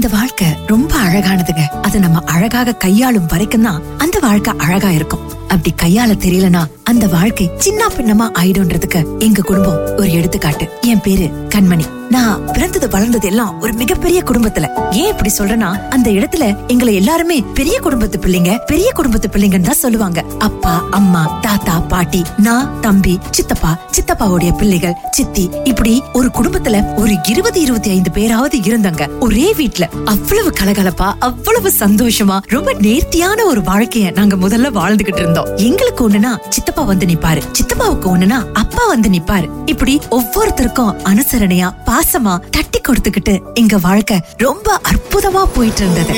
இந்த வாழ்க்கை ரொம்ப அழகானதுங்க. அது நம்ம அழகாக கையாளும் வரைக்கும் தான் அந்த வாழ்க்கை அழகா இருக்கும். அப்படி கையால தெரியலனா அந்த வாழ்க்கை சின்ன பின்னமா ஆயிடும்ன்றதுக்கு எங்க குடும்பம் ஒரு எடுத்துக்காட்டு. என் பேரு கண்மணி. நான் பிறந்தது வளர்ந்தது எல்லாம் ஒரு மிகப்பெரிய குடும்பத்துல. ஏன் இப்படி சொல்றேன்னா அந்த இடத்துல எங்களை எல்லாருமே பெரிய குடும்பத்து பிள்ளைங்க பெரிய குடும்பத்து பிள்ளைங்கன்னு தான் சொல்லுவாங்க. அப்பா அம்மா தாத்தா பாட்டி நான் தம்பி சித்தப்பா சித்தப்பாவுடைய பிள்ளைகள் சித்தி இப்படி ஒரு குடும்பத்துல ஒரு இருபது இருபத்தி ஐந்து பேராவது இருந்தாங்க. ஒரே வீட்டுல அவ்வளவு கலகலப்பா அவ்வளவு சந்தோஷமா ரொம்ப நேர்த்தியான ஒரு வாழ்க்கைய நாங்க முதல்ல வாழ்ந்துகிட்டு இருந்தோம். எங்களுக்கு ஒண்ணுனா சித்தப்பா வந்து நிப்பாரு. சித்தப்பாவுக்கு ஒண்ணுனா அப்பா வந்து நிப்பாரு. இப்படி ஒவ்வொருத்தருக்கும் அனுசரணையா பாசமா தட்டி கொடுத்துக்கிட்டு எங்க வாழ்க்கை ரொம்ப அற்புதமா போயிட்டு இருந்தது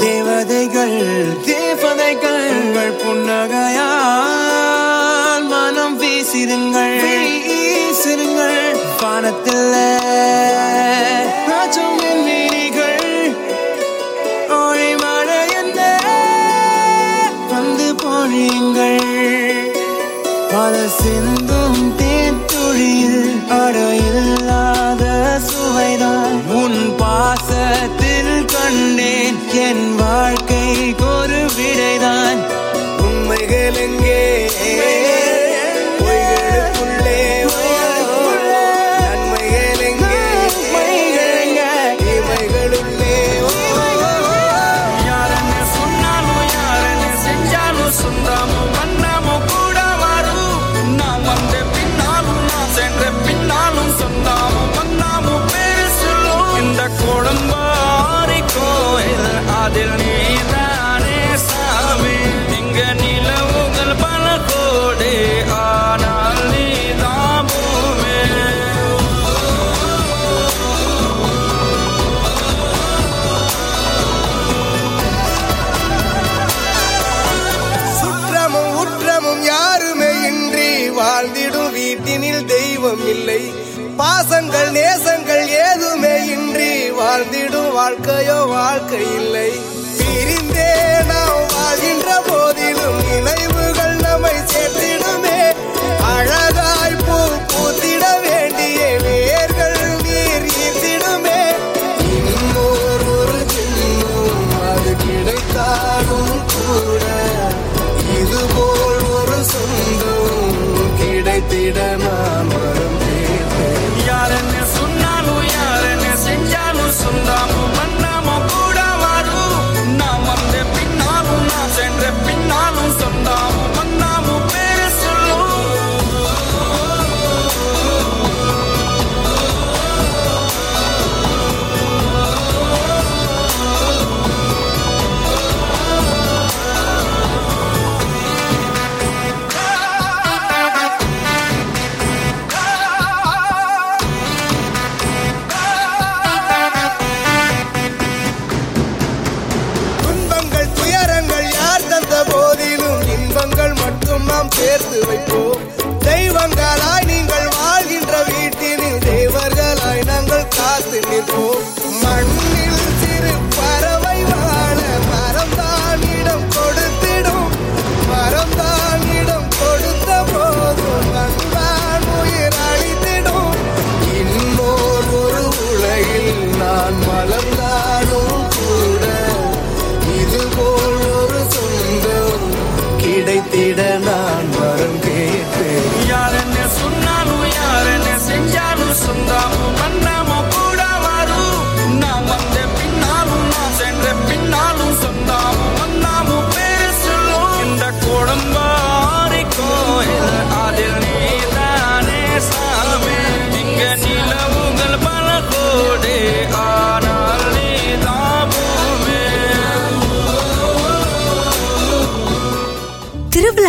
தேவதைகள் தேவதைகள் உங்கள் மனம் வீசிருங்கள் வானத்தில் பொழியுங்கள் பல சிந்தும் தேத்துழியில் அடையில்லாத சுவைதான். உன் பாசத்தில் கண்டேன் என் வாழ்க்கை வாழ்க்கையோ Martin.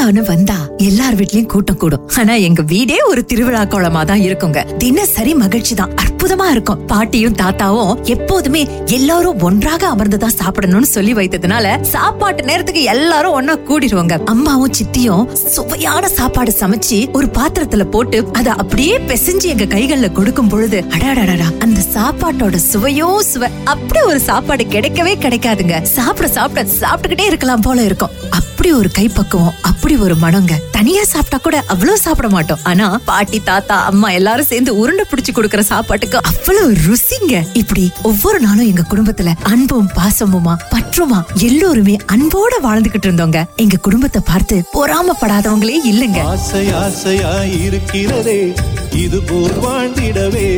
திருவிழான்னு வந்தா எல்லார் வீட்லயும் கூட்டம் கூடும். ஆனா எங்க வீடே ஒரு திருவிழா கோலமா தான் இருக்குங்க. தினசரி மகிழ்ச்சி தான். அற்புதமா இருக்கும். பாட்டியும் தாத்தாவும் எப்போதுமே எல்லாரும் ஒன்றாக அமர்ந்துதான் சாப்பிடணும்னு சொல்லி வைத்ததுனால சாப்பாட்டு நேரத்துக்கு எல்லாரும் ஒன்னா கூடிடுவாங்க அம்மாவும் சித்தியும் சுவையான சாப்பாடு சமைச்சு ஒரு பாத்திரத்துல போட்டு அதை அப்படியே பிசைஞ்சு எங்க கைகள்ல கொடுக்கும் பொழுது அடாடாடா அந்த சாப்பாட்டோட சுவையோ சுவை அப்படி ஒரு சாப்பாடு கிடைக்கவே கிடைக்காதுங்க. சாப்பிட சாப்பிட சாப்பிட்டுக்கிட்டே இருக்கலாம் போல இருக்கும். அப்படி ஒரு கைப்பக்குவம் அப்படி ஒரு மனங்க தனியா சாப்பிட்டா கூட அவ்வளவு சாப்பிட மாட்டோம். ஆனா பாட்டி தாத்தா அம்மா எல்லாரும் சேர்ந்து உருண்டை பிடிச்சு கொடுக்கற சாப்பாட்டுக்கு அவ்வளவு ருசிங்க. இப்படி ஒவ்வொரு நாளும் எங்க குடும்பத்துல அன்பும் பாசமுமா பற்றுமா எல்லோருமே அன்போட வாழ்ந்துகிட்டு இருந்தோங்க. எங்க குடும்பத்தை பார்த்து பொறாமப்படாதவங்களே இல்லைங்க. ஆசை ஆசையா இருக்கிறதே இது போல் வாழ்ந்திடவே.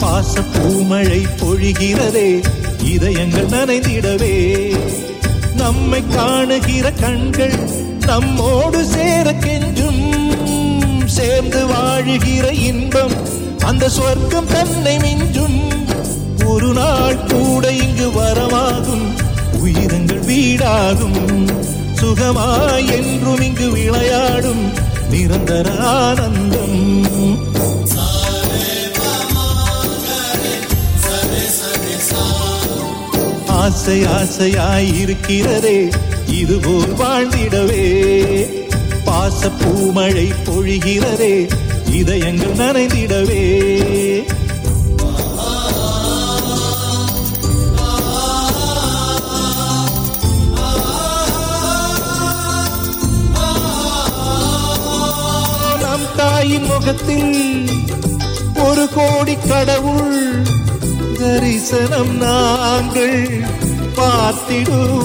பாச பூமழை பொழிகிறதே இதயங்கள் நனைந்திடவே. நம்மை காணுகிற கண்கள் நம்மோடு சேர கெஞ்சும். சேர்ந்து வாழுகிற இன்பம் அந்த சொர்க்கம் தன்னை மிஞ்சும். ஒரு நாள் கூட இங்கு வரமாகும் உயிரங்கள் வீடாகும். சுகமாய் என்றும் இங்கு விளையாடும். நிரந்தர ஆனந்தம். ஆசை ஆசையாய் இருக்கிறதே இதுபோல் வாழ்ந்திடவே. பாச பூமழை பொழிகிறதே இதயங்கள் நனைந்திடவே. நம் தாயின் முகத்தில் ஒரு கோடி கடவுள் தரிசனம் நாங்கள் பார்த்திடுவோம்.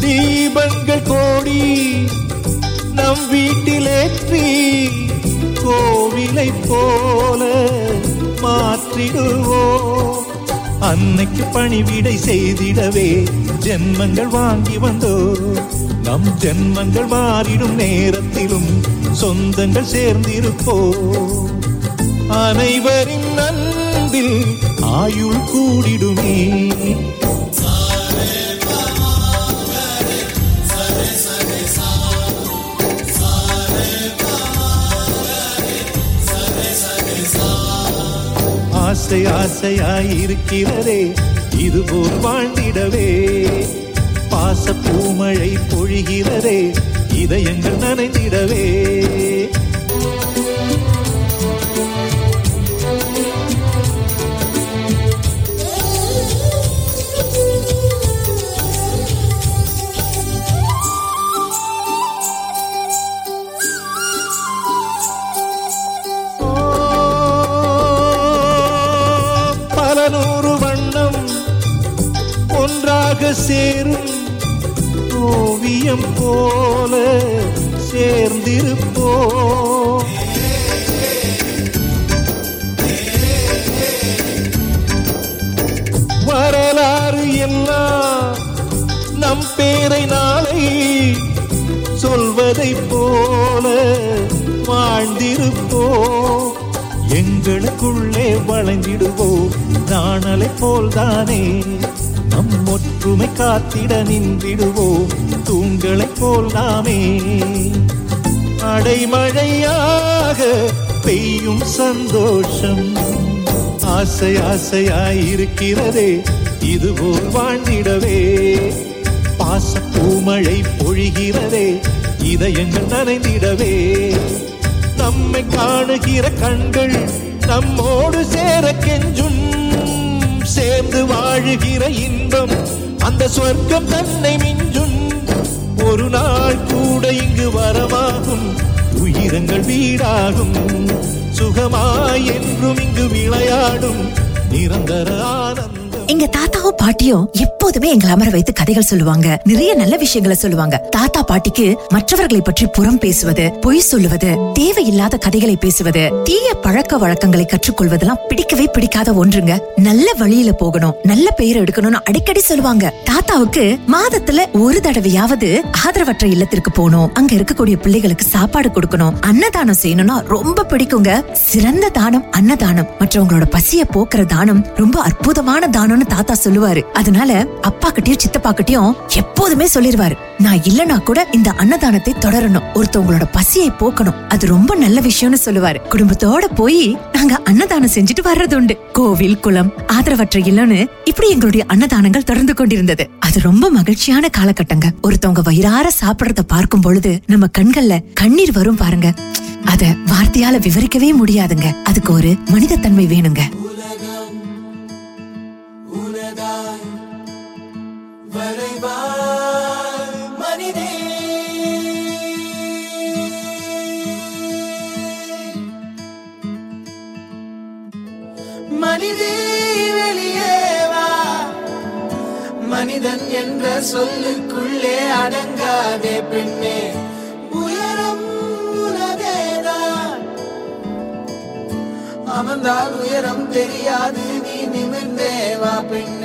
தீபங்கள் கோடி நம் வீட்டிலேற்றி கோவிலை போல மாற்றிடுவோம். அன்னைக்கு பணிவிடை செய்திடவே ஜென்மங்கள் வாங்கி வந்தோ நம் ஜென்மங்கள் மாறிடும் நேரத்திலும் சொந்தங்கள் சேர்ந்திருப்போ அனைவரின் நன்பில் ஆயுள் கூடிடுமே. ஆசை ஆசையாயிருக்கிறதே இதுபோல் வாழ்ந்திடவே. பாச பூமழை பொழிகிறதே இதயங்கள் நனைந்திடவே. ஓவியம் போல சேர்ந்திருப்போ வரலாறு எல்லாம் நம் பேரை நாளை சொல்வதை போல வாழ்ந்திருப்போ எங்களுக்குள்ளே வளைந்திடுவோம் நாணலை போல்தானே. நம் ஒற்றுமை காத்திட நின்றிடுவோம். தூண்களைப் போல் நாமே அடைமழையாக பெய்யும் சந்தோஷம் ஆசை ஆசையாயிருக்கிறதே இதுபோல் வாழ்ந்திடவே. பாச பூமழை பொழிகிறதே இதயங்கள் நனைந்திடவே. நம்மை காணுகிற கண்கள் நம்மோடு சேர கெஞ்சும். சேர்ந்து வாழுகிற இன்பம் அந்த சொர்க்கம் தன்னை மிஞ்சும். ஒரு நாள் கூட இங்கு வரமாகும் உயிரங்கள் வீடாகும். சுகமாய் என்றும் இங்கு விளையாடும். நிரந்தர ஆனந்தம். எங்க தாத்தாவும் பாட்டியும் எப்போதுமே எங்களை அமர வைத்து கதைகள் சொல்லுவாங்க. நிறைய நல்ல விஷயங்களை சொல்லுவாங்க. தாத்தா பாட்டிக்கு மற்றவர்களை பற்றி புறம் பேசுவது பொய் சொல்லுவது தேவையில்லாத கதைகளை பேசுவது தீய பழக்க வழக்கங்களை கற்றுக்கொள்வதெல்லாம் பிடிக்கவே பிடிக்காத ஒன்றுங்க. நல்ல வழியில போகணும் நல்ல பெயர் எடுக்கணும்னு அடிக்கடி சொல்லுவாங்க. தாத்தாவுக்கு மாதத்துல ஒரு தடவையாவது ஆதரவற்ற இல்லத்திற்கு போகணும். அங்க இருக்கக்கூடிய பிள்ளைகளுக்கு சாப்பாடு கொடுக்கணும். அன்னதானம் செய்யணும்னா ரொம்ப பிடிக்குங்க. சிறந்த தானம் அன்னதானம். மற்றவங்களோட பசிய போக்குற தானம் ரொம்ப அற்புதமான தானம்னு தாத்தா சொல்லுவாரு. அதனால அப்பா கிட்டயும் சித்தப்பா கிட்டயும் எப்போதுமே சொல்லிருவாரு. நான் இல்லனா கூட இந்த அன்னதானத்தை தொடரணும். ஒருத்தவங்களோட பசியை போக்கணும். அது ரொம்ப நல்ல விஷயம்னு சொல்லுவாரு. குடும்பத்தோட போய் நாங்க அன்னதானம் செஞ்சுட்டு வர்றது உண்டு. கோவில் குளம் ஆதரவற்ற இல்லன்னு இப்படி எங்களுடைய அன்னதானங்கள் தொடர்ந்து கொண்டிருந்தது. அது ரொம்ப மகிழ்ச்சியான காலகட்டங்க. ஒருத்தவங்க வயிறார சாப்பிடுறத பார்க்கும் பொழுது நம்ம கண்கள்ல கண்ணீர் வரும் பாருங்க. அத வார்த்தையால விவரிக்கவே முடியாதுங்க. அதுக்கு ஒரு மனிதத்தன்மை வேணுங்க. மனிதன் என்ற சொல்லுக்குள்ளே அடங்காதே பெண்ணே. உயரம் உனதேதான். அமர்ந்தால் உயரம் தெரியாது நீ நிமிர்ந்தே வா பெண்ணே.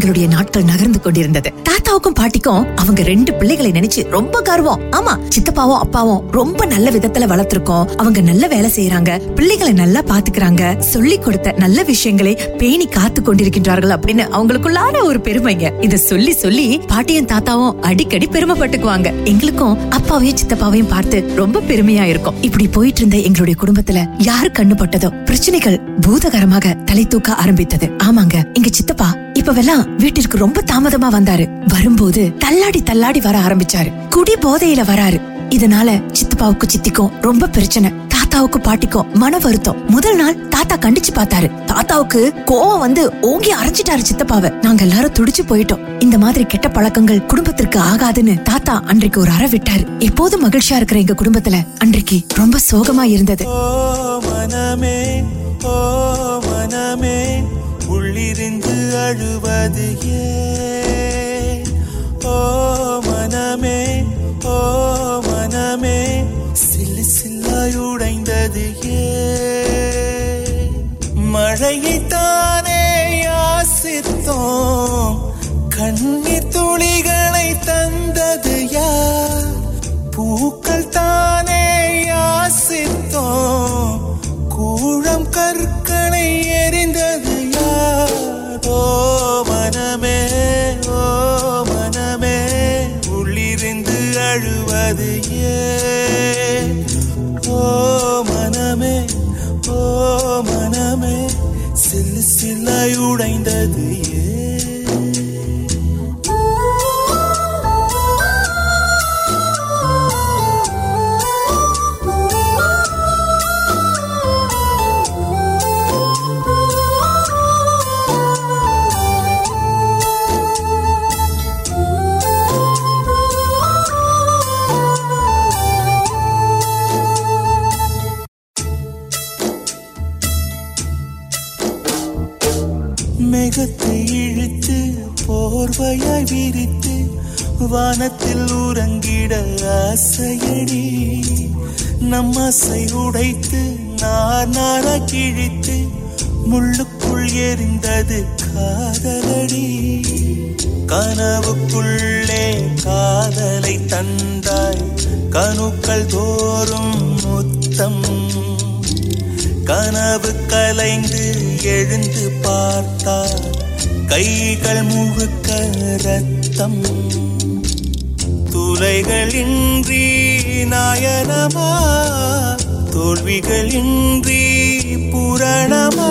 எங்களுடைய நாட்கள் நகர்ந்து கொண்டிருந்தது. தாத்தாவுக்கும் பாட்டிக்கும் அவங்க ரெண்டு பிள்ளைகளை நினைச்சு ரொம்ப கர்வம். ஆமா சித்தப்பாவும் அப்பாவும் ரொம்ப நல்ல விதத்துல வளர்த்திருக்கோம். அவங்க நல்ல வேலை செய்யறாங்க பிள்ளைகளை நல்லா பாத்துக்கிறாங்க சொல்லி கொடுத்த நல்ல விஷயங்களை பேணி காத்து கொண்டிருக்கின்றார்கள் அப்படின்னு அவங்களுக்குள்ளான ஒரு பெருமைங்க. இத சொல்லி சொல்லி பாட்டியும் தாத்தாவும் அடிக்கடி பெருமைப்பட்டுக்குவாங்க. எங்களுக்கும் அப்பாவையும் சித்தப்பாவையும் பார்த்து ரொம்ப பெருமையா இருக்கும். இப்படி போயிட்டு இருந்த எங்களுடைய குடும்பத்துல யாரு கண்ணு பட்டதோ பிரச்சனைகள் பூதகரமாக தலை தூக்க ஆரம்பித்தது. ஆமாங்க எங்க சித்தப்பா இப்பவெல்லாம் வீட்டிற்கு ரொம்ப தாமதமா வந்தாரு. வரும்போது தள்ளாடி தள்ளாடி வர ஆரம்பிச்சாரு. குடி போதையில வராரு. இதனால சித்தப்பாவுக்கு சித்திக்கும் ரொம்ப பிரச்சனை. தாத்தாவுக்கு பாட்டிக்கும் மன வருத்தம். முதல் நாள் தாத்தா கண்டிச்சு பார்த்தாரு. தாத்தாவுக்கு கோவம் வந்து ஓங்கி அரைஞ்சிட்டாரு சித்தப்பாவை. நாங்க எல்லாரும் துடிச்சு போயிட்டோம். இந்த மாதிரி கெட்ட பழக்கங்கள் குடும்பத்திற்கு ஆகாதுன்னு தாத்தா அன்றைக்கு ஒரு அற விட்டாரு. எப்போது மகிழ்ச்சியா இருக்கிற எங்க குடும்பத்துல அன்றைக்கு ரொம்ப சோகமா இருந்தது. ஓ மனமே ஓ மனமே உள்ளிருந்து அழுவது ஏன்? ஓ மனமே ஓ மனமே சில்லு சில்லாய் உடைந்தது ஏன்? மழையைத்தானே யாசித்தோம் கண்ணீர் உடைந்தது நம் ஆசை உடைத்து நார் கிழித்து முள்ளுக்குள் எரிந்தது காதலடி. கனவுக்குள்ளே காதலை தந்தாய் கணுக்கள் தோறும் முத்தம். கனவு கலைந்து எழுந்து பார்த்தார் கைகள் முழுக்க ரத்தம் துளைகளின்றி நாயனமா? தோல்விகளின்றி புரணமா?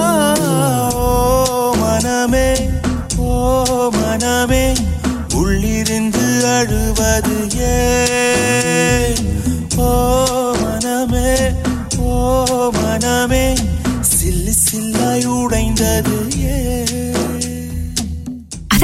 ஓ மனமே ஓ மனமே உள்ளிருந்து அழுவது ஓ மனமே ஓ மனமே சில்லு சில்லாய் உடைந்தது ஏன்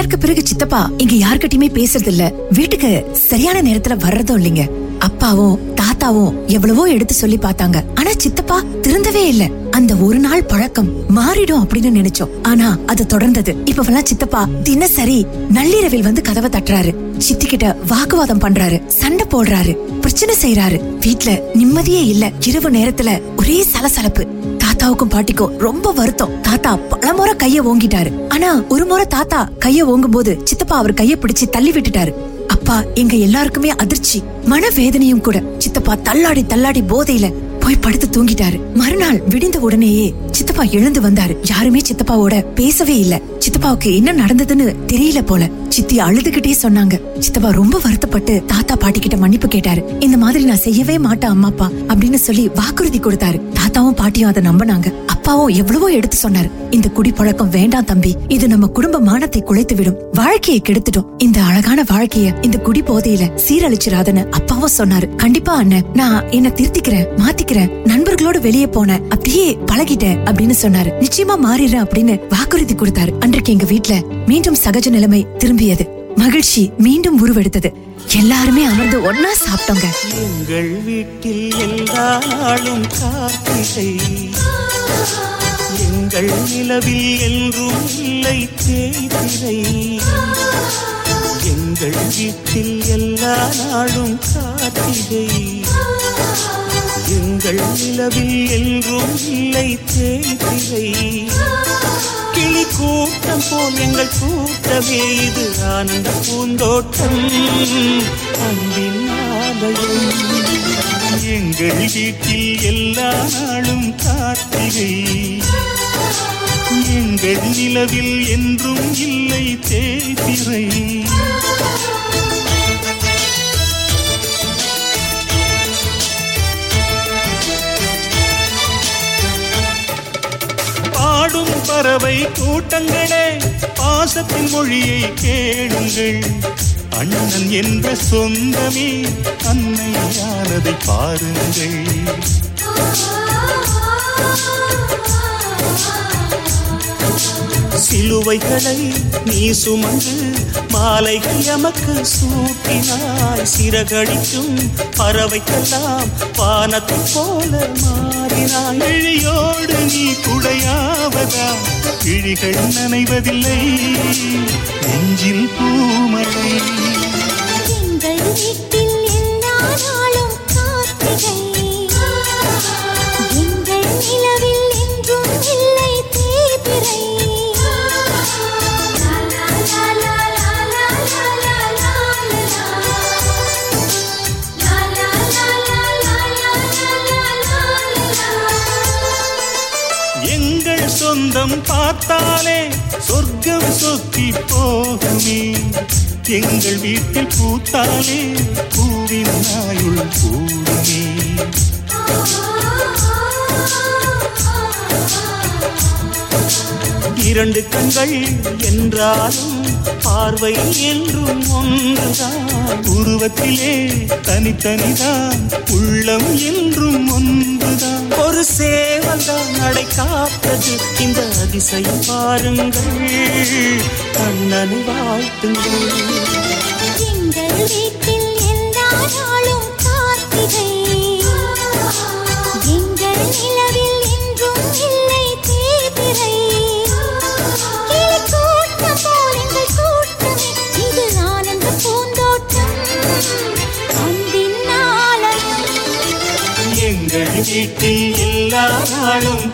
அதற்கு பிறகு சித்தப்பா இங்க யார்கிட்டயுமே பேசுறது இல்ல வீட்டுக்கு சரியான நேரத்துல வர்றதும் இல்லைங்க. அப்பாவும் தாத்தாவும் எவ்வளவோ எடுத்து சொல்லி பார்த்தாங்க. ஆனா சித்தப்பா திருந்தவே இல்ல. அந்த ஒரு நாள் பழக்கம் மாறிடும் அப்படின்னு நினைச்சோம். ஆனா அது தொடர்ந்தது. இப்பவெல்லாம் சித்தப்பா தினசரி நள்ளிரவில் வந்து கதவை தட்டுறாரு. சித்தி கிட்ட வாக்குவாதம் பண்றாரு. சண்டை போடுறாரு. பிரச்சனை செய்யறாரு வீட்ல நிம்மதியே இல்ல. இரவு நேரத்துல ஒரே சலசலப்பு. தாத்தாவுக்கும் பாட்டிக்கும் ரொம்ப வருத்தம். தாத்தா பல முறை கைய ஓங்கிட்டாரு. ஆனா ஒரு முறை தாத்தா கைய ஓங்கும் போது சித்தப்பா அவர் கைய பிடிச்சு தள்ளி விட்டுட்டாரு. அப்பா எங்க எல்லாருக்குமே அதிர்ச்சி மனவேதனையும் கூட. சித்தப்பா தள்ளாடி தள்ளாடி போதையில போய் படுத்து தூங்கிட்டாரு. மறுநாள் விடிந்த உடனேயே சித்தப்பா எழுந்து வந்தாரு. யாருமே சித்தப்பாவோட பேசவே இல்ல. சித்தப்பாவுக்கு என்ன நடந்ததுன்னு தெரியல போல. சித்தி அழுதுகிட்டே சொன்னாங்க. சித்தப்பா ரொம்ப வருத்தப்பட்டு தாத்தா பாட்டி கிட்ட மன்னிப்பு கேட்டாரு. இந்த மாதிரி நான் செய்யவே மாட்டேன் அம்மா அப்பா அப்படின்னு சொல்லி வாக்குறுதி கொடுத்தாரு. தாத்தாவும் பாட்டியும் அதை நம்பினாங்க. அப்பாவும் எவ்வளவோ எடுத்து சொன்னாரு. இந்த குடி பழக்கம் வேண்டாம் தம்பி. இது நம்ம குடும்ப மானத்தை குலைத்து விடும் வாழ்க்கையை கெடுத்துடும். இந்த அழகான வாழ்க்கைய இந்த குடி போதையில சீரழிச்சிடாதன்னு அப்பாவும் சொன்னாரு. கண்டிப்பா அண்ணன் நான் என்ன திருத்திக்கிறேன் மாத்திக்கிறேன். நண்பர்களோட வெளியே போனேன். அப்படியே பழகிட்டேன். அப்படின்னு சொன்னாரு. நிச்சயமா மாறிடுறேன் அப்படின்னு வாக்குறுதி கொடுத்தாரு. அன்றைக்கு எங்க வீட்ல மீண்டும் சகஜ நிலைமை திரும்பியது. மகிழ்ச்சி மீண்டும் உருவெடுத்தது. எல்லாருமே அமர்ந்து ஒன்னா சாப்பிட்டோங்க. எங்கள் வீட்டில் எல்லா நாளும் கார்த்திகை எங்கள் நிலவில் என்றும் இல்லை தேய்திரை. எங்கள் வீட்டில் எல்லா நாளும் கார்த்திகை எங்கள் நிலவில் என்றும் இல்லை தேய்திரை. கிளி கூட்டம் போல் எங்கள் கூட்டமே இது ஆனந்த பூந்தோட்டம். அன்பின் ஆலயம். எங்கள் வீட்டில் எல்லா நாளும் கார்த்திகை எங்கள் நிலவில் என்றும் இல்லை தேய்திரை. பாடும் பறவை கூட்டங்களே பாசத்தின் மொழியை கேளுங்கள். அண்ணன் என்ற சொந்தமே அன்னையானதை பாருங்கள். சிலுவைகளை நீ சுமந்து மாலைகள் எமக்கு சூட்டினாய். சிறகடிக்கும் பறவைக்கெல்லாம் வானத்தை போல மாறினாய். இழியோடு நீ குடையாவதா? கிழிகள் நனைவதில்லை. நெஞ்சில் பூமலை பார்த்தாலே சொர்க்கம் சொத்தி போகுமே. எங்கள் வீட்டில் பூத்தாலே பூவின் நாயுள் கூடுமே. இரண்டு கண்கள் என்றாலும் பார்வை என்றும் ஒன்றுதான். உருவத்திலே தனித்தனிதான் உள்ளம் என்றும் ஒன்றுதான். ஒரு சேவல்தான் நடை காத்தது இந்த அதிசயம் பாருங்கள். கண்ணனை வாழ்த்துங்கள். எங்கள் எல்லா நாளும்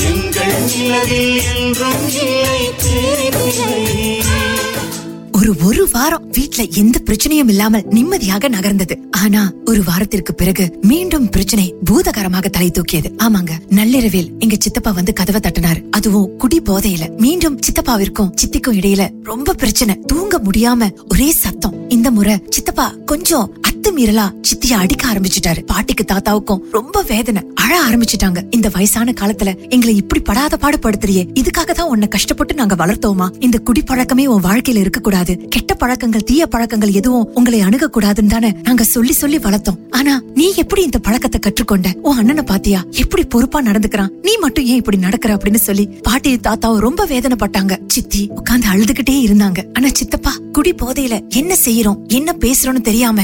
எங்கள் நிலவில் என்றும் இல்லை தேய்பிறை ஒரு ஒரு வாரம் வீட்ல எந்த பிரச்சனையும் இல்லாமல் நிம்மதியாக நகர்ந்தது. ஆனா ஒரு வாரத்திற்கு பிறகு மீண்டும் பிரச்சனை பூதகரமாக தலை தூக்கியது. ஆமாங்க நள்ளிரவில் எங்க சித்தப்பா வந்து கதவை தட்டினாரு. அதுவும் குடி போதையில. மீண்டும் சித்தப்பாவிற்கும் சித்திக்கும் இடையில ரொம்ப பிரச்சனை. தூங்க முடியாம ஒரே சத்தம். இந்த முறை சித்தப்பா கொஞ்சம் அத்துமீறலா சித்திய அடிக்க ஆரம்பிச்சிட்டாரு. பாட்டிக்கு தாத்தாவுக்கும் ரொம்ப வேதனை. அழ ஆரம்பிச்சிட்டாங்க. இந்த வயசான காலத்துல எங்களை இப்படி படாத பாடு படுத்துறியே இதுக்காக தான் உன்னை கஷ்டப்பட்டு நாங்க வளர்த்தோமா? இந்த குடி பழக்கமே உன் வாழ்க்கையில இருக்க கூடாது கெட்ட பழக்கங்கள் தீய பழக்கங்கள் எதுவும் உங்களை அணுக கூடாதுன்னு தானே நாங்க சொல்லி சொல்லி வளர்த்தோம். ஆனா நீ எப்படி இந்த பழக்கத்தை கற்றுக்கொண்ட? உன் அண்ணனை பாத்தியா? எப்படி பொறுப்பா நடந்துக்கிறான்? நீ மட்டும் ஏன் இப்படி நடக்கிற அப்படின்னு சொல்லி பாட்டி தாத்தாவும் ரொம்ப வேதனைப்பட்டாங்க. சித்தி உட்கார்ந்து அழுதுகிட்டே இருந்தாங்க. ஆனா சித்தப்பா குடி போதையில என்ன செய்யறோம்? என்ன பேசுறோம்னு தெரியாம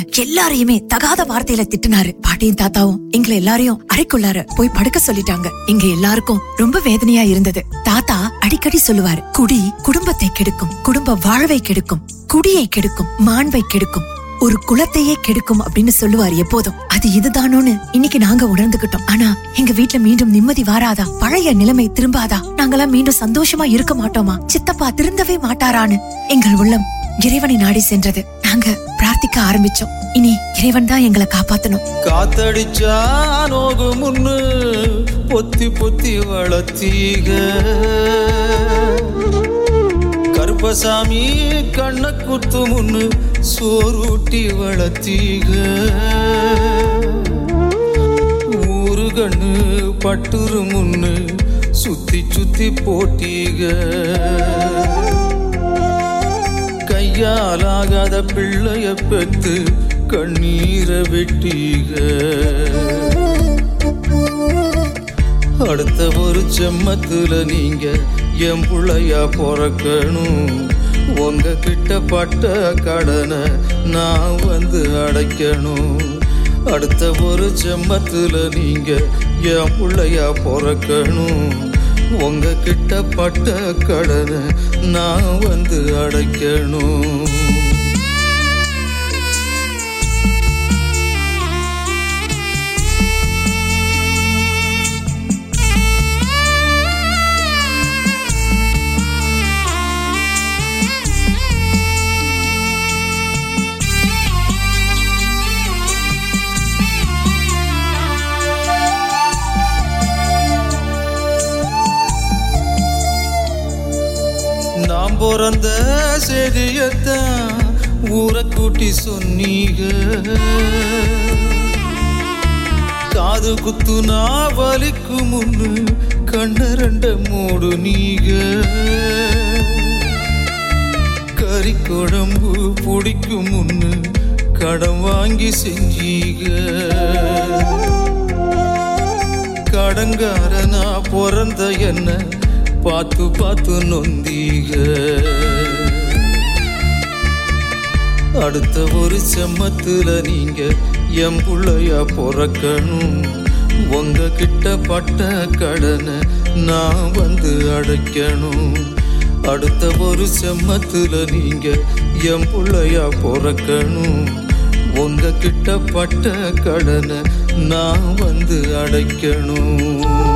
எல்லாரையுமே தகாத வார்த்தையில திட்டினாரு. பாட்டியும் தாத்தாவும் எங்களை எல்லாரையும் அறைக்குள்ளார போய் படுக்க சொல்லிட்டாங்க. எங்க எல்லாருக்கும் ரொம்ப வேதனையா இருந்தது. தாத்தா அடிக்கடி சொல்லுவாரு குடி குடும்பத்தை கெடுக்கும் குடும்ப வாழ்வை கெடுக்கும் குடியை கெடுக்கும் மாண்பை கெடுக்கும் ஒரு குலத்தையே கெடுக்கும் அப்படின்னு சொல்லுவார் எப்போதும். அது இதுதானோன்னு இன்னைக்கு நாங்க உணர்ந்துகிட்டோம். ஆனா எங்க வீட்டுல மீண்டும் நிம்மதி வாராதா? பழைய நிலைமை திரும்பாதா? நாங்கெல்லாம் மீண்டும் சந்தோஷமா இருக்க மாட்டோமா? சித்தப்பா திருந்தவே மாட்டாரான்னு எங்கள் உள்ளம் இறைவனை நாடி சென்றது. நாங்க பிரார்த்திக்க ஆரம்பிச்சோம். இனி இறைவன் தான் எங்களை காப்பாத்தணும். காத்தடிச்சா நோகு முன்னு பொத்தி பொத்தி வளர்த்தீக. கருப்பசாமி கண்ண குத்து முன்னு சோறுட்டி வளர்த்தீக. ஊரு கண்ணு பட்டுரு முன்னு சுத்தி சுத்தி போட்டீக. கையாலாகாத பிள்ளைய பெத்து கண்ணீரை வெட்டீக. அடுத்த ஒரு செம்மத்துல நீங்க என் பிள்ளையா பிறக்கணும். உங்க கிட்ட பட்ட கடனை நான் வந்து அடைக்கணும். அடுத்த ஒரு செம்மத்துல நீங்க என் பிள்ளையா பிறக்கணும். உங்க கிட்ட பட்ட கடனை நான் வந்து அடைக்கணும். பிறந்த செய்தியத்தான் ஊரை கூட்டி சொன்னீங்க. காது குத்துனா வலிக்கும் முன்னு கண்ண ரெண்ட மூடு நீங்க. கறி குழம்பு பிடிக்கும் முன்னு கடன் வாங்கி செஞ்சீங்க. கடங்காரனா பிறந்த என்ன பார்த்து பார்த்து நொந்தீக அடுத்த ஒரு செம்மத்துல நீங்க என் பிள்ளையா பிறக்கணும். உங்க கிட்ட பட்ட கடனை நான் வந்து அடைக்கணும். அடுத்த ஒரு செம்மத்துல நீங்க என் பிள்ளையா பிறக்கணும். உங்க கிட்ட பட்ட கடனை நான் வந்து அடைக்கணும்.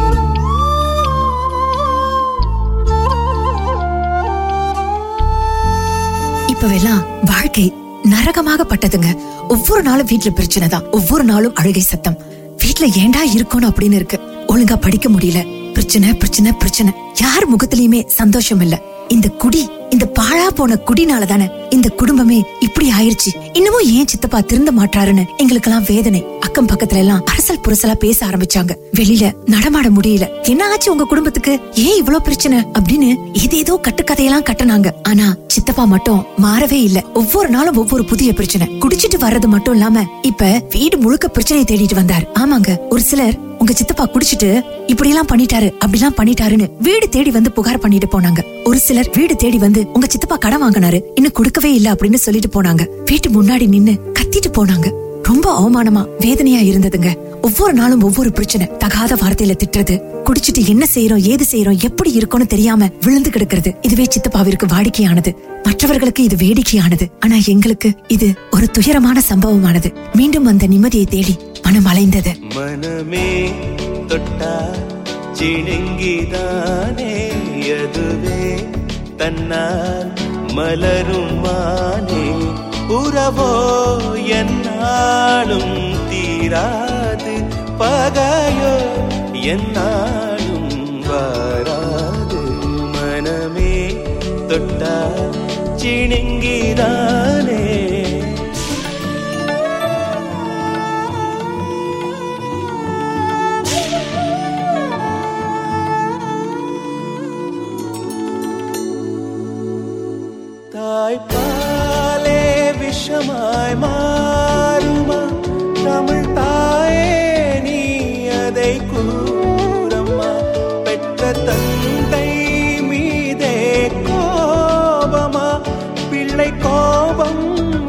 அப்பவெல்லாம் வாழ்க்கை நரகமாகப்பட்டதுங்க. ஒவ்வொரு நாளும் வீட்டுல பிரச்சனை தான். ஒவ்வொரு நாளும் அழுகை சத்தம். வீட்டுல ஏண்டா இருக்கணும் அப்படின்னு இருக்கு. ஒழுங்கா படிக்க முடியல. பிரச்சனை பிரச்சனை பிரச்சனை. யார் முகத்திலயுமே சந்தோஷம் இல்ல இந்த குடி இந்த பாழா போன குடினால தானே இந்த குடும்பமே இப்படி ஆயிருச்சு. இன்னமும் ஏன் சித்தப்பா திருந்த மாட்டாருன்னு எங்களுக்கு எல்லாம் வேதனை. அக்கம் பக்கத்துல எல்லாம் அரசல் புரசலா பேச ஆரம்பிச்சாங்க. வெளியில நடமாட முடியல. என்ன ஆச்சு உங்க குடும்பத்துக்கு? ஏன் இவ்வளவு பிரச்சனை? அப்படின்னு ஏதேதோ கட்டுக்கதையெல்லாம் கட்டுனாங்க. ஆனா சித்தப்பா மட்டும் மாறவே இல்ல. ஒவ்வொரு நாளும் ஒவ்வொரு புதிய பிரச்சனை. குடிச்சிட்டு வர்றது மட்டும் இல்லாம இப்ப வீடு முழுக்க பிரச்சனையை தேடிட்டு வந்தார். ஆமாங்க ஒரு சிலர் உங்க சித்தப்பா குடிச்சிட்டு இப்படி எல்லாம் பண்ணிட்டாரு அப்படிலாம் பண்ணிட்டாருன்னு வீடு தேடி வந்து புகார் பண்ணிட்டு போனாங்க. ஒரு சிலர் வீடு தேடி வந்து உங்க சித்தப்பா கடன் வாங்கினாரு இன்னும் கொடுக்கவே இல்ல அப்படின்னு சொல்லிட்டு போனாங்க. வீட்டு முன்னாடி நின்னு கத்திட்டு போனாங்க. ரொம்ப அவமானமா வேதனையா இருந்ததுங்க. ஒவ்வொரு நாளும் ஒவ்வொரு பிரச்சனை. தகாத வார்த்தையில திட்டுறது குடிச்சிட்டு என்ன செய்யறோம் ஏது செய்யறோம் எப்படி இருக்கும்னு தெரியாம விழுந்து கிடக்கிறது இதுவே சித்தப்பாவிற்கு வாடிக்கையானது. மற்றவர்களுக்கு இது வேடிக்கையானது. ஆனா எங்களுக்கு இது ஒரு துயரமான சம்பவமானது. மீண்டும் அந்த நிம்மதியை தேடி மனம் அலைந்தது. மனமே தொட்டா சிணுங்கிதானே அதுவே தன்னால் மலருமானே. உறவோ என்னாலும் தீராது. பகையோ என்னாலும் வாராது. மனமே தொட்டால் சிணுங்கிதான் விஷமாய் மாறுமா தமிழ் தாயே நீ அதை கூறம்மா பெற்ற தந்தை மீதே கோபமா பிள்ளை கோபம்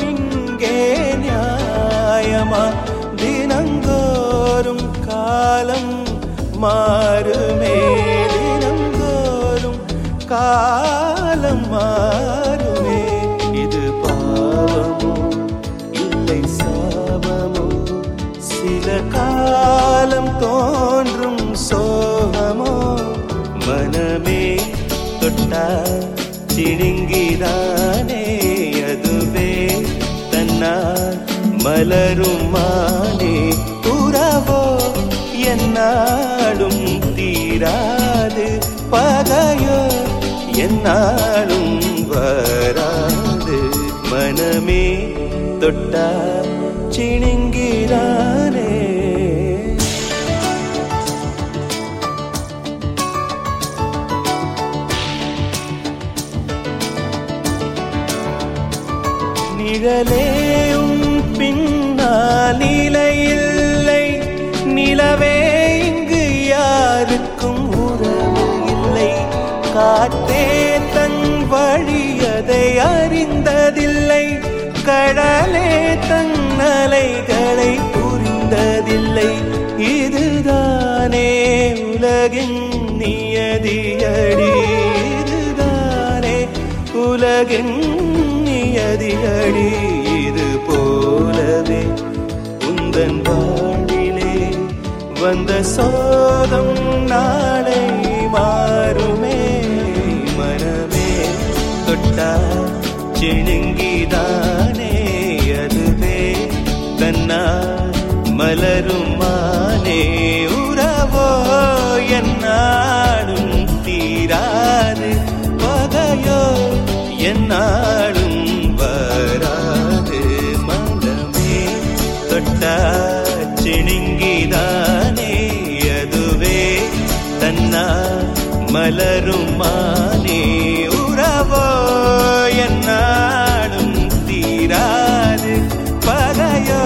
இங்கே நியாயமா தினங்கோறும் காலம் மாறுமே தினங்கோறும் கா சிணுங்கிதானே அதுவே தன்னால் மலரும் மானே உறவோ என்னாலும் தீராது பகையோ என்னாலும் வராது மனமே தொட்டா சிணுங்கிறானே நிழலேயும் பின்னால் நிலையில்லை. நிலவே இங்கு யாருக்கும் உறவு இல்லை. காற்றே தன் வழியதை அறிந்ததில்லை. கடலே தன் அலைகளை புரிந்ததில்லை. இதுதானே உலகின் நியதியடி. உலகின் இது போலவே உந்தன் வாழிலே வந்த சோதம் நாளை மாறுமே மனமே. தொட்டா செழுங்கிதானே அதுவே தன்னா மலருமானே உறவோ என்னாடும் தீராது. என்னாலும் வராது மனமே தொட்டா சிணுங்கிதானே அதுவே. தன்னா மலருமானே. உறவோ என்னாலும் தீராது. பகையோ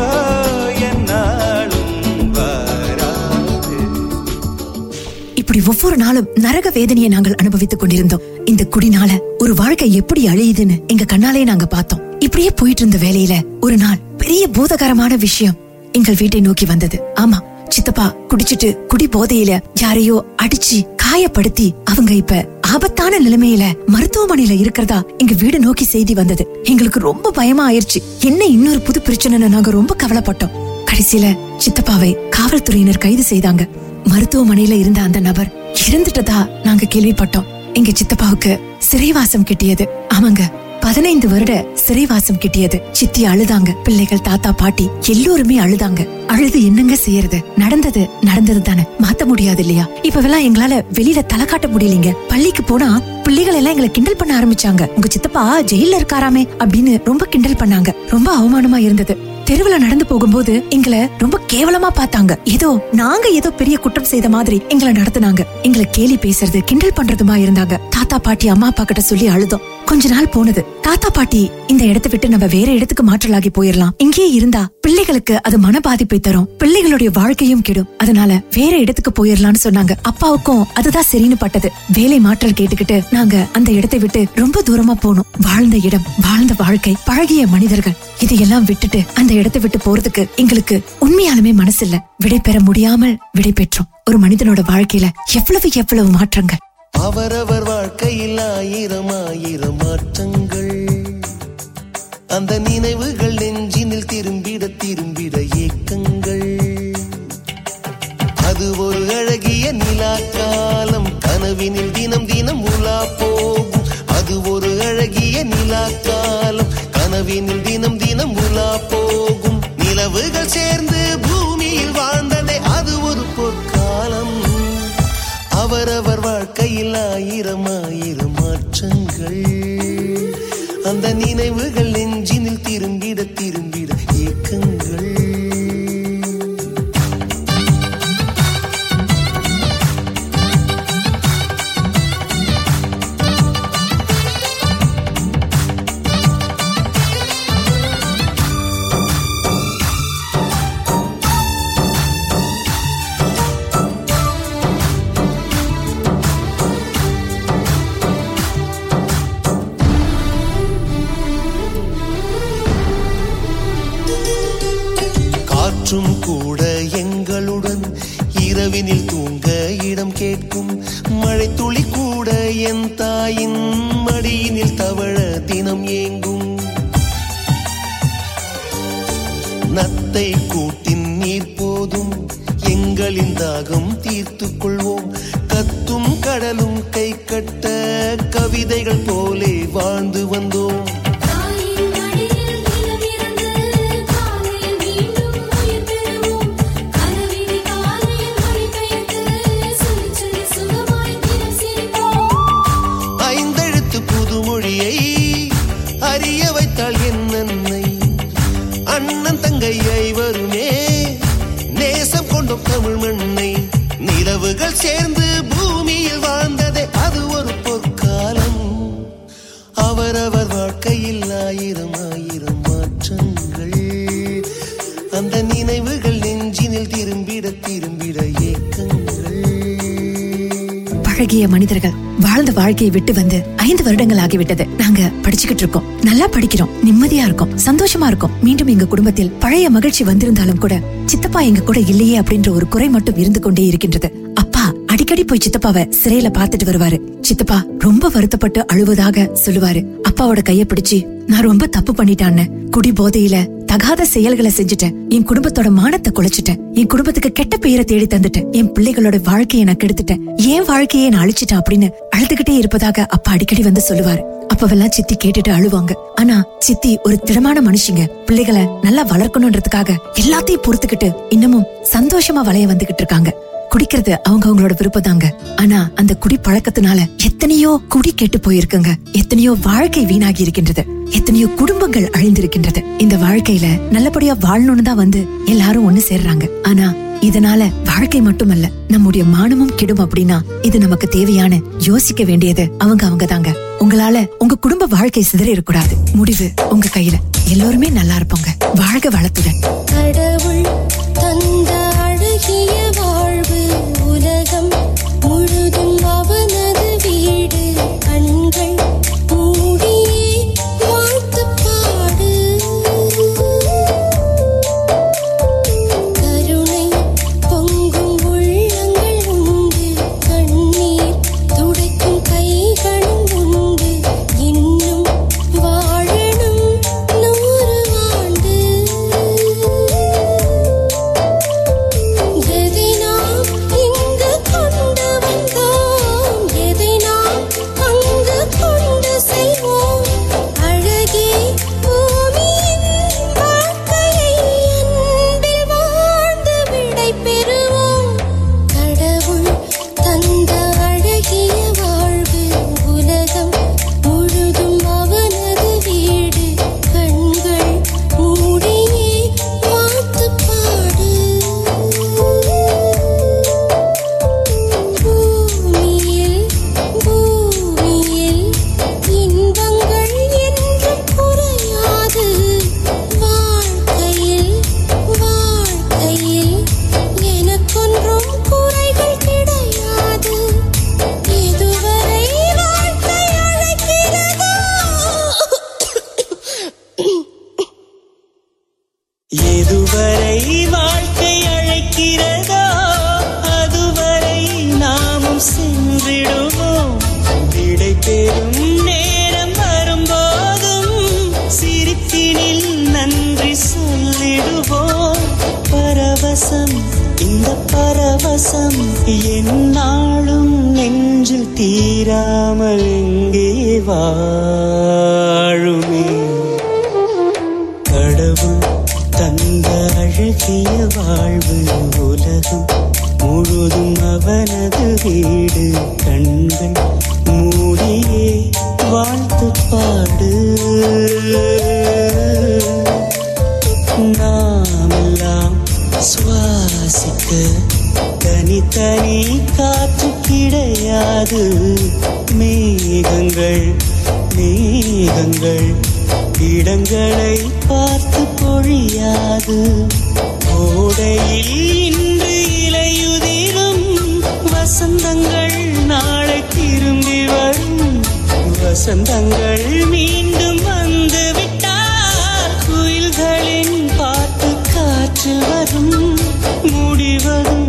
இப்படி ஒவ்வொரு நாளும் நரக வேதனையை நாங்கள் அனுபவித்துக் கொண்டிருந்தோம். இந்த குடினால ஒரு வாழ்க்கை எப்படி அழியுதுன்னு எங்க கண்ணாலே நாங்க பார்த்தோம். இப்படியே போயிட்டு இருந்த வேலையில ஒரு நாள் பெரிய பூதகரமான விஷயம் எங்கள் வீட்டை நோக்கி வந்தது. ஆமா சித்தப்பா குடிச்சிட்டு குடி போதையில யாரையோ அடிச்சு காயப்படுத்தி அவங்க இப்ப ஆபத்தான நிலைமையில மருத்துவமனையில இருக்கிறதா எங்க வீடு நோக்கி செய்தி வந்தது. எங்களுக்கு ரொம்ப பயமா ஆயிருச்சு என்ன இன்னொரு புது பிரச்சனைன்னு நாங்க ரொம்ப கவலைப்பட்டோம். கடைசியில சித்தப்பாவை காவல்துறையினர் கைது செய்தாங்க. மருத்துவமனையில இருந்த அந்த நபர் இறந்துட்டதா நாங்க கேள்விப்பட்டோம். எங்க சித்தப்பாவுக்கு சிறைவாசம் கிட்டியது. ஆமாங்க பதினைந்து வருட சிறைவாசம் கிட்டியது. சித்தி அழுதாங்க. பிள்ளைகள் தாத்தா பாட்டி எல்லோருமே அழுதாங்க. அழுது என்னங்க செய்யறது? நடந்தது நடந்தது தானே. மாத்த முடியாது இல்லையா? இப்பவெல்லாம் எங்களால வெளியில தலை காட்ட முடியலீங்க. பள்ளிக்கு போனா பிள்ளைகள் எல்லாம் எங்களை கிண்டல் பண்ண ஆரம்பிச்சாங்க. உங்க சித்தப்பா ஜெயில இருக்காராமே அப்படின்னு ரொம்ப கிண்டல் பண்ணாங்க. ரொம்ப அவமானமா இருந்தது. தெருவுல நடந்து போகும்போது எங்களை ரொம்ப கேவலமா பார்த்தாங்க. ஏதோ நாங்க ஏதோ பெரிய குற்றம் செய்த மாதிரி எங்களை நடத்துனாங்க. எங்களை கேலி பேசுறது கிண்டல் பண்றதுமா இருந்தாங்க. தாத்தா பாட்டி அம்மா அப்பா கிட்ட சொல்லி அழுதோம். கொஞ்ச நாள் போனது. தாத்தா பாட்டி இந்த இடத்தை விட்டு நம்ம வேற இடத்துக்கு மாற்றலாகி போயிடலாம் இங்கேயே இருந்தா பிள்ளைகளுக்கு அது மன பாதிப்பை தரும். பிள்ளைகளுடைய வாழ்க்கையும் கெடும். அதனால வேற இடத்துக்கு போயிடலாம்னு சொன்னாங்க. அப்பாவுக்கும் அதுதான் சரின்னு பட்டது. வேலை மாற்றல் கேட்டுக்கிட்டு நாங்க அந்த இடத்தை விட்டு ரொம்ப தூரமா போனோம். வாழ்ந்த இடம் வாழ்ந்த வாழ்க்கை பழகிய மனிதர்கள். இதையெல்லாம் விட்டுட்டு அந்த இடத்தை விட்டு போறதுக்கு எங்களுக்கு உண்மையாலுமே மனசு இல்ல விடை பெற முடியாமல் விடை பெற்றோம். ஒரு மனிதனோட வாழ்க்கையில எவ்வளவு எவ்வளவு மாற்றங்கள். அவரவர் வாழ்க்கையில் ஆயிரம் ஆயிரம் மாற்றங்கள். அந்த நினைவுகள் நெஞ்சினில் திரும்பிட திரும்பிட ஏக்கங்கள். அது ஒரு அழகிய நிலா காலம் கனவினில் தினம் தினம் உலா போகும். அது ஒரு அழகிய நிலா காலம் கனவினில் தினம் தினம் உலா போகும். நிலவுகள் சேர்ந்து பூமியில் வாழ்ந்ததே அது ஒரு பொற்காலம். அவரவர் வாழ்க்கையில் ஆயிரம் ஆயிரம் மாற்றங்கள். அந்த நினைவுகள் நெஞ்சினில் திரும்பிட திரும்பி காற்றும் கூட எங்களுடன் இரவினில் தூங்க இடம் கேட்கும். மழை துளி கூட என் தாயின் மடியினில் தவழ தினம் ஏங்கும். நத்தை கூட்டின் நீர் போதும். எங்களின் தாகம் தீர்த்து கொள்வோம். கத்தும் கடலும் கை கட்ட கவிதைகள் போலே வாழ்ந்து வந்தோம். சேர்ந்து பூமியில் வாழ்ந்ததே அது ஒரு பொற்காலம். அவரவர் வாழ்க்கையில் ஆயிரம் ஆயிரம் மாற்றங்கள். அந்த நினைவுகள் நெஞ்சினில் திரும்பிட திரும்பிட ஏக்கங்கள். பழகிய மனிதர்கள் வாழ்ந்த வாழ்க்கையை விட்டு வந்து ஐந்து வருடங்கள் ஆகிவிட்டது. நாங்க படிச்சுக்கிட்டு இருக்கோம். நல்லா படிக்கிறோம். நிம்மதியா இருக்கும். சந்தோஷமா இருக்கும். மீண்டும் எங்க குடும்பத்தில் பழைய மகிழ்ச்சி வந்திருந்தாலும் கூட சித்தப்பா எங்க கூட இல்லையே அப்படின்ற ஒரு குறை மட்டும் இருந்து கொண்டே இருக்கின்றது. அடிக்கடி போய் சித்தப்பாவை சிறையில பாத்துட்டு வருவாரு. சித்தப்பா ரொம்ப வருத்தப்பட்டு அழுவதாக சொல்லுவாரு. அப்பாவோட கைய பிடிச்சு நான் ரொம்ப தப்பு பண்ணிட்டான்னு. குடி போதையில தகாத செயல்களை செஞ்சுட்டேன். என் குடும்பத்தோட மானத்தை குலைச்சிட்டேன். என் குடும்பத்துக்கு கெட்ட பெயரை தேடி தந்துட்டேன். என் பிள்ளைகளோட வாழ்க்கையை நான் கெடுத்துட்டேன். என் வாழ்க்கையை நான் அழிச்சிட்டேன் அப்படின்னு அழுதுகிட்டே இருப்பதாக அப்பா அடிக்கடி வந்து சொல்லுவாரு. அப்பவெல்லாம் சித்தி கேட்டுட்டு அழுவாங்க. ஆனா சித்தி ஒரு திடமான மனுஷங்க. பிள்ளைகளை நல்லா வளர்க்கணும்ன்றதுக்காக எல்லாத்தையும் பொறுத்துக்கிட்டு இன்னமும் சந்தோஷமா வளைய வந்துகிட்டு இருக்காங்க. குடிக்கிறது அவங்க அவங்களோட விருப்பம் தாங்க ஆனா அந்த குடி பழக்கத்தினால எத்தனையோ குடி கெட்டு போயிருக்குங்க. எத்தனையோ வாழ்க்கை வீணாகி இருக்கின்றது எத்தனையோ குடும்பங்கள் அழிந்திருக்கின்றது. இந்த வாழ்க்கையில நல்லபடியா வாழணும்னு தான் வந்து எல்லாரும் ஒண்ணு சேர்றாங்க. ஆனா இதனால வாழ்க்கை மட்டுமல்ல நம்முடைய மானமும் கெடும் அப்படின்னா இது நமக்கு தேவையான யோசிக்க வேண்டியது அவங்க அவங்க தாங்க உங்களால உங்க குடும்ப வாழ்க்கை சிதற இருக்கக்கூடாது முடிவு உங்க கையில. எல்லோருமே நல்லா இருப்போங்க. வாழ்க வளத்துடன் மேகங்கள் இடங்களை பார்த்து பொழியாது. கோடையில் இன்று இலையுதிரும். வசந்தங்கள் நாளை திரும்பி வரும். வசந்தங்கள் மீண்டும் வந்து விட்டார் குயில்களின் பாட்டு காற்றில் வரும். முடிவதும்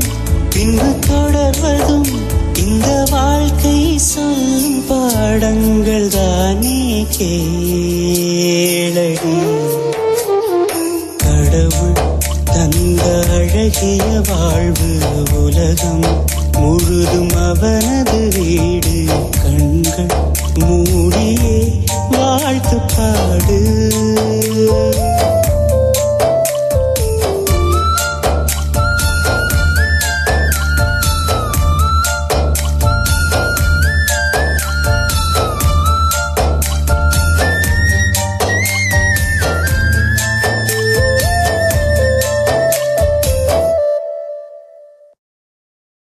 பின்பு தொடர்வதும். இந்த வாழ்க்கை சொல்லும் பாடங்கள் தான். கேளடி கடவுள் தந்த அழகிய வாழ்வு உலகம் முழுதும் அவனது